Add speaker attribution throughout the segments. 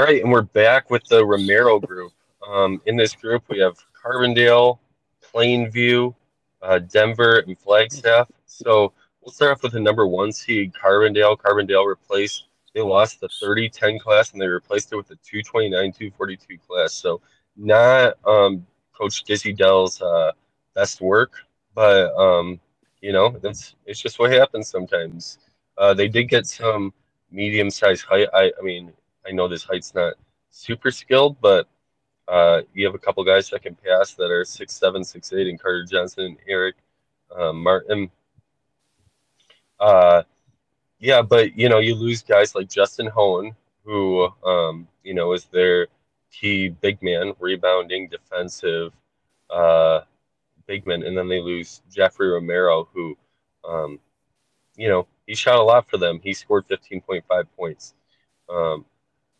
Speaker 1: All right, and we're back with the Romero group. Um, in this group, we have Carbondale, Plainview, uh, Denver, and Flagstaff. So we'll start off with the number one seed, Carbondale. Carbondale replaced, they lost the 30 10 class and they replaced it with the 229 242 class. So not um, Coach Dizzy Dell's uh, best work, but um, you know, that's it's just what happens sometimes. Uh, they did get some medium sized height. I, I mean, I know this height's not super skilled, but uh, you have a couple guys that can pass that are six seven, six eight, and Carter Johnson and Eric uh, Martin. Uh, yeah, but you know, you lose guys like Justin Hone, who um, you know is their key big man, rebounding, defensive uh, big man, and then they lose Jeffrey Romero, who, um, you know, he shot a lot for them. He scored 15.5 points. Um,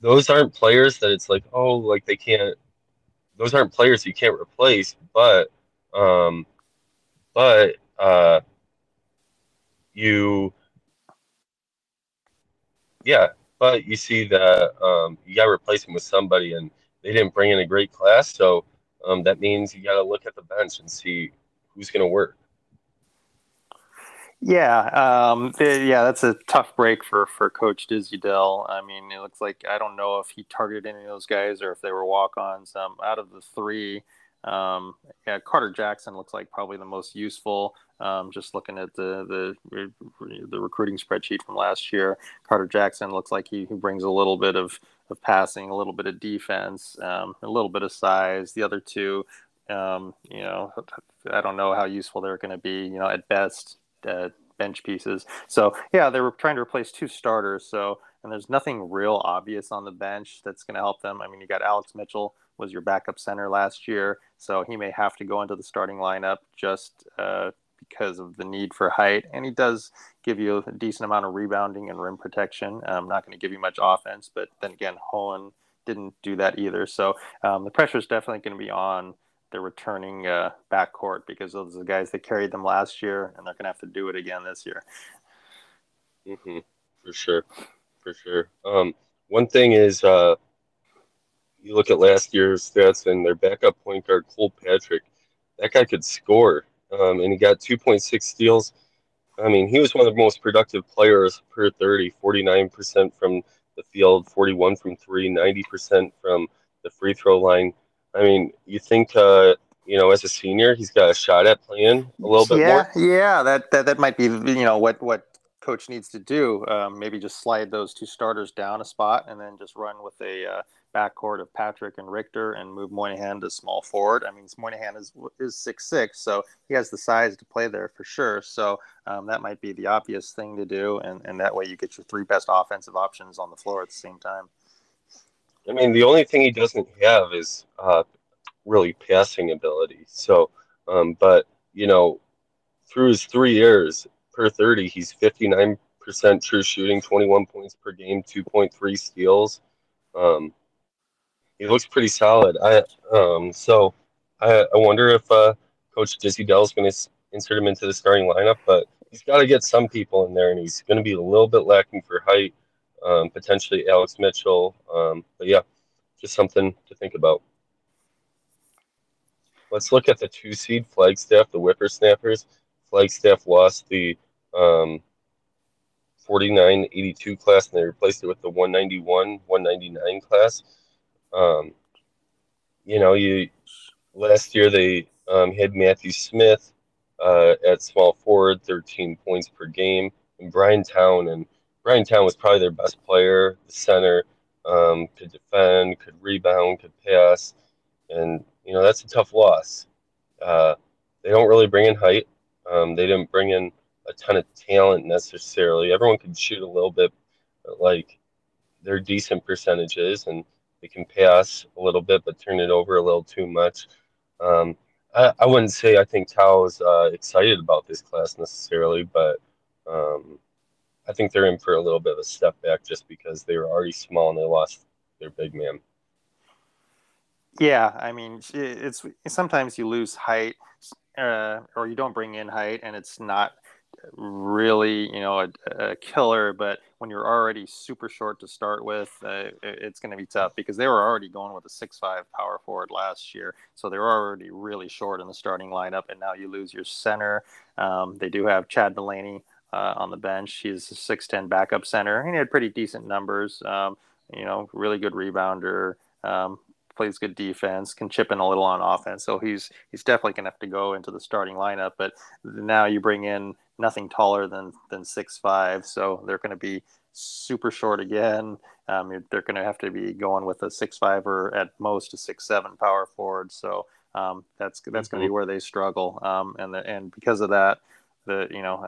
Speaker 1: those aren't players that it's like, oh, like they can't. Those aren't players you can't replace, but, um, but uh, you, yeah, but you see that um, you got to replace him with somebody, and they didn't bring in a great class, so um, that means you got to look at the bench and see who's going to work.
Speaker 2: Yeah, um, yeah, that's a tough break for for Coach Dizzy Dell. I mean, it looks like I don't know if he targeted any of those guys or if they were walk-ons. Um, out of the three, um, yeah, Carter Jackson looks like probably the most useful. Um, just looking at the, the the recruiting spreadsheet from last year, Carter Jackson looks like he, he brings a little bit of, of passing, a little bit of defense, um, a little bit of size. The other two, um, you know, I don't know how useful they're going to be. You know, at best, uh, bench pieces. So yeah, they were trying to replace two starters. So and there's nothing real obvious on the bench that's going to help them. I mean, you got Alex Mitchell was your backup center last year, so he may have to go into the starting lineup just uh, because of the need for height. And he does give you a decent amount of rebounding and rim protection. I'm not going to give you much offense, but then again, Hohen didn't do that either. So um, the pressure is definitely going to be on the returning uh, backcourt because those are the guys that carried them last year, and they're going to have to do it again this year.
Speaker 1: Mm-hmm. For sure, for sure. Um, one thing is, uh, you look at last year's stats, and their backup point guard Cole Patrick, that guy could score, um, and he got 2.6 steals. I mean, he was one of the most productive players per 30, 49% from the field, 41 from three, 90% from the free throw line. I mean, you think uh, you know, as a senior, he's got a shot at playing a little bit
Speaker 2: yeah,
Speaker 1: more.
Speaker 2: Yeah, that, that that might be you know what what coach needs to do. Um, maybe just slide those two starters down a spot and then just run with a uh, backcourt of Patrick and Richter and move Moynihan to small forward. I mean, Moynihan is is six six, so he has the size to play there for sure. So um, that might be the obvious thing to do, and and that way you get your three best offensive options on the floor at the same time.
Speaker 1: I mean, the only thing he doesn't have is uh, really passing ability. So, um, but you know, through his three years per 30, he's 59% true shooting, 21 points per game, 2.3 steals. Um, he looks pretty solid. I um, so I, I wonder if uh, Coach Dizzy Dell is going to insert him into the starting lineup, but he's got to get some people in there, and he's going to be a little bit lacking for height um, potentially Alex Mitchell. Um, but yeah, just something to think about. Let's look at the two seed Flagstaff, the Whippersnappers. Flagstaff lost the um, 49 82 class and they replaced it with the 191 199 class. Um, you know, you last year they um, had Matthew Smith uh, at small forward, 13 points per game, and Brian Town and Town was probably their best player. The center um, could defend, could rebound, could pass, and you know that's a tough loss. Uh, they don't really bring in height. Um, they didn't bring in a ton of talent necessarily. Everyone can shoot a little bit, but like they're decent percentages and they can pass a little bit, but turn it over a little too much. Um, I, I, wouldn't say I think Tao is uh, excited about this class necessarily, but um, I think they're in for a little bit of a step back just because they were already small and they lost their big man.
Speaker 2: Yeah, I mean, it's sometimes you lose height uh, or you don't bring in height, and it's not really, you know, a, a, killer. But when you're already super short to start with, uh, it's going to be tough because they were already going with a six-five power forward last year, so they were already really short in the starting lineup. And now you lose your center. Um, they do have Chad Delaney uh, on the bench. He's a six-ten backup center, and he had pretty decent numbers. Um, you know, really good rebounder. Um, plays good defense, can chip in a little on offense. So he's he's definitely gonna have to go into the starting lineup. But now you bring in nothing taller than than six five, so they're going to be super short again. Um, they're going to have to be going with a six five or at most a six seven power forward. So um, that's that's mm-hmm. going to be where they struggle. Um, and the, and because of that, the you know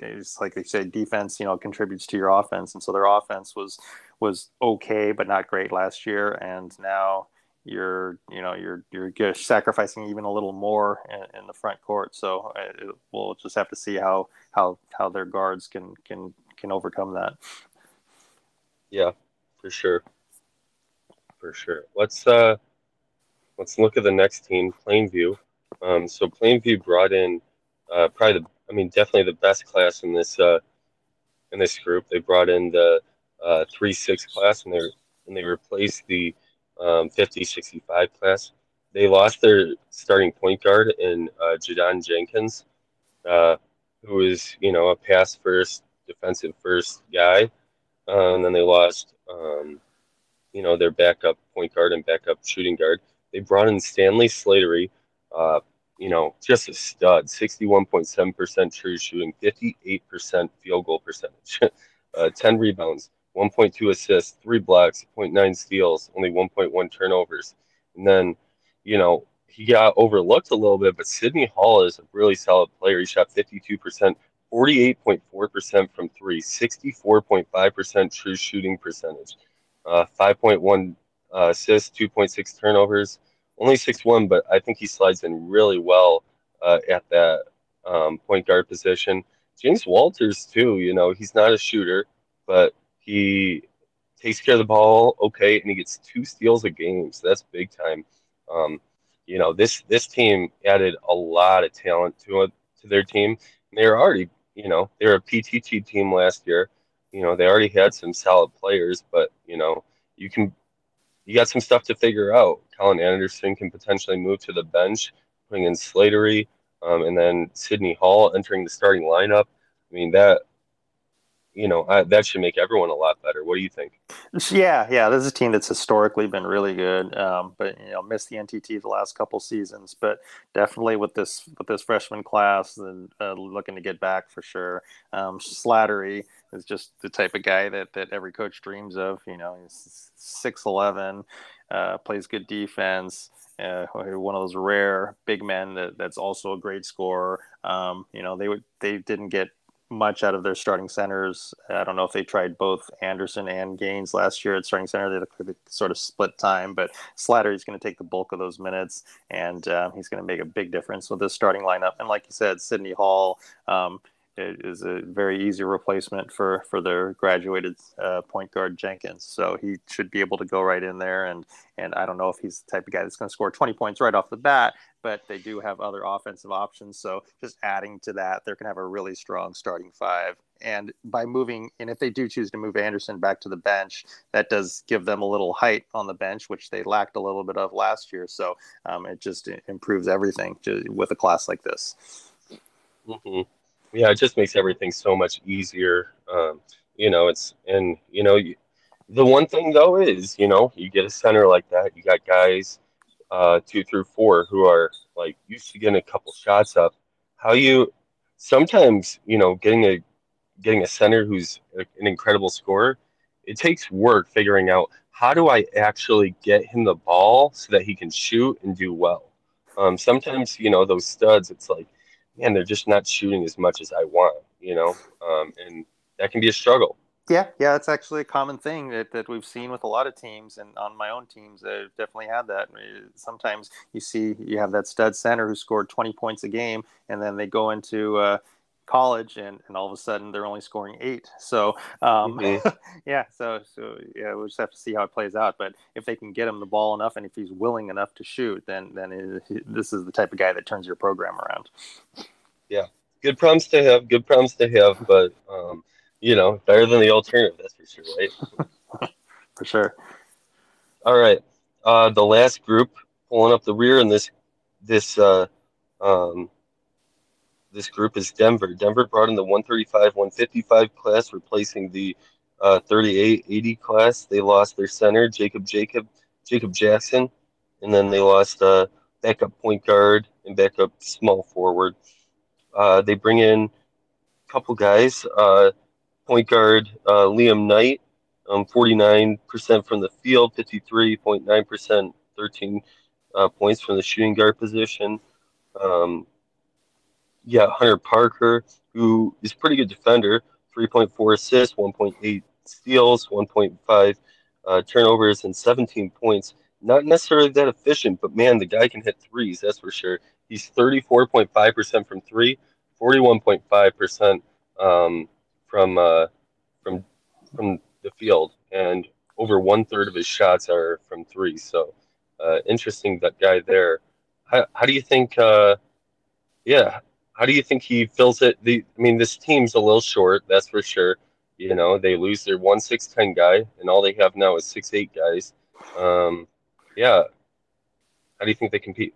Speaker 2: it's like they say defense you know contributes to your offense, and so their offense was was okay but not great last year, and now you're you know you're you're sacrificing even a little more in, in the front court. So uh, it, we'll just have to see how how how their guards can can can overcome that.
Speaker 1: Yeah, for sure, for sure. Let's uh let's look at the next team, Plainview. Um, so Plainview brought in uh, probably the I mean definitely the best class in this uh in this group. They brought in the uh, three six class and they and they replaced the um, 50 65 class. They lost their starting point guard in uh, Jadon Jenkins, uh, who is, you know, a pass first, defensive first guy. Uh, and then they lost, um, you know, their backup point guard and backup shooting guard. They brought in Stanley Slattery, uh, you know, just a stud, 61.7% true shooting, 58% field goal percentage, uh, 10 rebounds, 1.2 assists, three blocks, 0.9 steals, only 1.1 turnovers. And then, you know, he got overlooked a little bit, but Sidney Hall is a really solid player. He shot 52%, 48.4% from three, 64.5% true shooting percentage, uh, 5.1 uh, assists, 2.6 turnovers, only six one, but I think he slides in really well uh, at that um, point guard position. James Walters, too, you know, he's not a shooter, but he takes care of the ball okay, and he gets two steals a game, so that's big time. Um, you know, this this team added a lot of talent to it to their team. they were already, you know, they were a PTT team last year. You know, they already had some solid players, but you know, you can you got some stuff to figure out. Colin Anderson can potentially move to the bench, putting in Slattery, um, and then Sidney Hall entering the starting lineup. I mean that you know I, that should make everyone a lot better. What do you think?
Speaker 2: Yeah, yeah, this is a team that's historically been really good, um, but you know missed the NTT the last couple seasons. But definitely with this with this freshman class, and uh, looking to get back for sure. Um, Slattery is just the type of guy that that every coach dreams of. You know, he's six eleven, uh, plays good defense. Uh, one of those rare big men that, that's also a great scorer. Um, you know, they would they didn't get much out of their starting centers. I don't know if they tried both Anderson and Gaines last year at starting center. They, they sort of split time, but Slatter is going to take the bulk of those minutes, and uh, he's going to make a big difference with this starting lineup. And like you said, Sidney Hall. Um, is a very easy replacement for for their graduated uh, point guard Jenkins. So he should be able to go right in there. And and I don't know if he's the type of guy that's going to score 20 points right off the bat, but they do have other offensive options. So just adding to that, they're going to have a really strong starting five. And by moving, and if they do choose to move Anderson back to the bench, that does give them a little height on the bench, which they lacked a little bit of last year. So um, it just improves everything to, with a class like this.
Speaker 1: Mm-hmm yeah, it just makes everything so much easier. Um, you know, it's and you know, the one thing though is, you know, you get a center like that, you got guys uh, two through four who are like used to getting a couple shots up. How you sometimes, you know, getting a getting a center who's an incredible scorer, it takes work figuring out how do I actually get him the ball so that he can shoot and do well. Um, sometimes, you know, those studs, it's like man, they're just not shooting as much as I want, you know, um, and that can be a struggle.
Speaker 2: Yeah, yeah, that's actually a common thing that, that we've seen with a lot of teams, and on my own teams, I've definitely had that. Sometimes you see you have that stud center who scored 20 points a game, and then they go into uh, college, and, and all of a sudden they're only scoring eight. So, um, mm-hmm. yeah, so so yeah, we'll just have to see how it plays out. But if they can get him the ball enough, and if he's willing enough to shoot, then then it, this is the type of guy that turns your program around.
Speaker 1: Yeah, good problems to have. Good problems to have, but um, you know, better than the alternative. That's for sure, right?
Speaker 2: for sure.
Speaker 1: All right. Uh, the last group pulling up the rear in this this uh, um, this group is Denver. Denver brought in the 135 155 class, replacing the uh, 38 80 class. They lost their center, Jacob Jacob Jacob Jackson, and then they lost uh, backup point guard and backup small forward. Uh, they bring in a couple guys. Point guard uh, Liam Knight, um, 49% from the field, 53.9%, 13 uh, points from the shooting guard position. Um, yeah, Hunter Parker, who is pretty good defender, 3.4 assists, 1.8 steals, 1.5 uh, turnovers, and 17 points. Not necessarily that efficient, but man, the guy can hit threes, that's for sure. He's 34.5% from three, 41.5% um, from uh, from from the field, and over one third of his shots are from three. So uh, interesting that guy there. How, how do you think? Uh, yeah, how do you think he fills it? The I mean, this team's a little short, that's for sure. You know, they lose their one six ten guy, and all they have now is six eight guys. Um, yeah, how do you think they compete?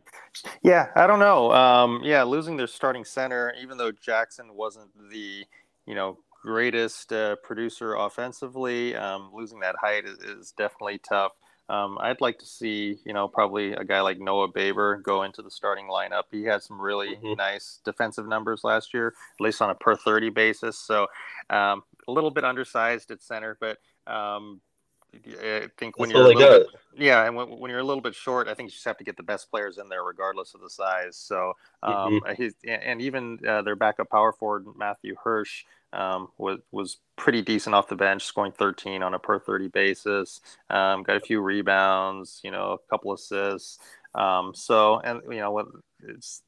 Speaker 2: Yeah, I don't know. Um, yeah, losing their starting center, even though Jackson wasn't the you know greatest uh, producer offensively, um, losing that height is, is definitely tough. Um, I'd like to see, you know, probably a guy like Noah Barber go into the starting lineup. He had some really mm-hmm. nice defensive numbers last year, at least on a per 30 basis. So um, a little bit undersized at center, but um, I think when That's you're a little bit, yeah, and when, when, you're a little bit short, I think you just have to get the best players in there regardless of the size. So, um, mm-hmm. he's, and even uh, their backup power forward Matthew Hirsch um, was was pretty decent off the bench, scoring 13 on a per 30 basis. Um, got a few rebounds, you know, a couple assists. Um, so, and you know,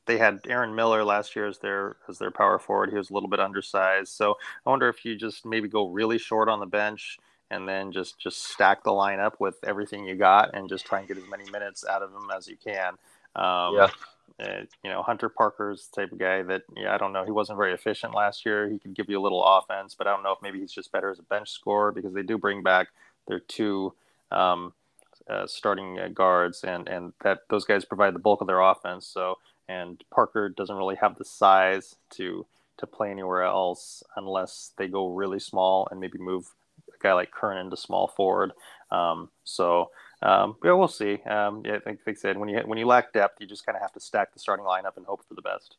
Speaker 2: they had Aaron Miller last year as their as their power forward. He was a little bit undersized. So, I wonder if you just maybe go really short on the bench and then just just stack the lineup with everything you got and just try and get as many minutes out of them as you can. Um, yeah. Uh, you know, Hunter Parker's type of guy that, yeah, I don't know. He wasn't very efficient last year. He could give you a little offense, but I don't know if maybe he's just better as a bench scorer because they do bring back their two um, uh, starting uh, guards, and and that those guys provide the bulk of their offense. So, and Parker doesn't really have the size to to play anywhere else unless they go really small and maybe move guy like Kernan to small forward. Um, so um, yeah, we'll see. Um, yeah, I think like they said, when you when you lack depth, you just kind of have to stack the starting lineup and hope for the best.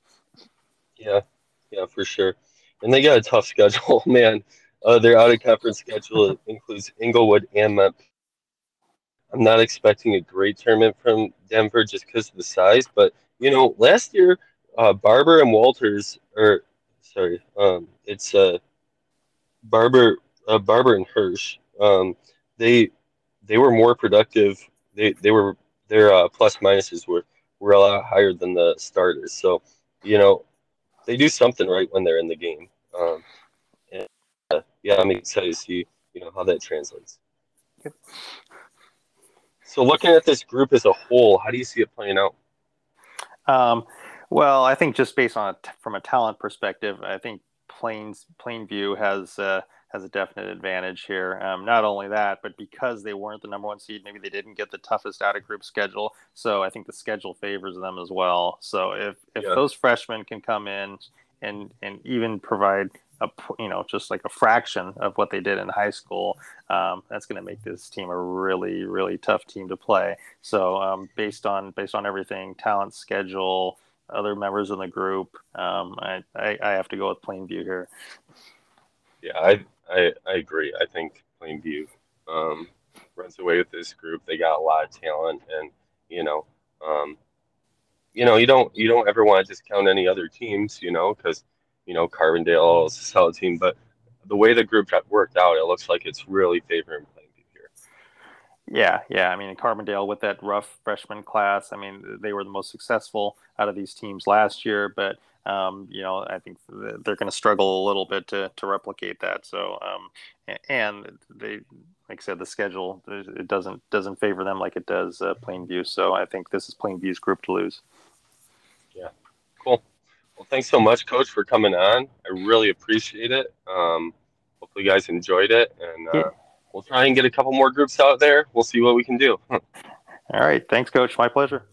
Speaker 1: Yeah, yeah, for sure. And they got a tough schedule, man. Uh, their out of conference schedule includes Inglewood and Memphis. I'm not expecting a great tournament from Denver just because of the size, but you know, last year, uh, Barber and Walters, or sorry, um, it's uh, Barber, uh, Barber and Hirsch. Um, they they were more productive. They they were their uh, plus minuses were were a lot higher than the starters. So you know they do something right when they're in the game. Um, and uh, yeah, I'm excited to see you know how that translates. So looking at this group as a whole, how do you see it playing out?
Speaker 2: Um, well, I think just based on a, from a talent perspective, I think Plains Plainview has uh, has a definite advantage here. Um, not only that, but because they weren't the number one seed, maybe they didn't get the toughest out of group schedule. So I think the schedule favors them as well. So if if yeah. those freshmen can come in and and even provide a you know just like a fraction of what they did in high school, um, that's going to make this team a really really tough team to play. So um, based on based on everything, talent, schedule, other members in the group, um, I, I I have to go with Plainview here.
Speaker 1: Yeah, I I, I agree. I think Plainview um, runs away with this group. They got a lot of talent, and you know, um, you know, you don't you don't ever want to discount any other teams, you know, because you know Carbondale is a solid team, but the way the group got worked out, it looks like it's really favoring.
Speaker 2: Yeah, yeah. I mean, Carbondale with that rough freshman class, I mean, they were the most successful out of these teams last year, but um, you know, I think they're going to struggle a little bit to, to replicate that. So, um, and they, like I said, the schedule it doesn't doesn't favor them like it does uh, Plainview. So I think this is Plainview's group to lose.
Speaker 1: Yeah, cool. Well, thanks so much, Coach, for coming on. I really appreciate it. Um, hopefully, you guys enjoyed it, and uh, yeah. We'll try and get a couple more groups out there. We'll see what we can do.
Speaker 2: All right. Thanks, Coach. My pleasure.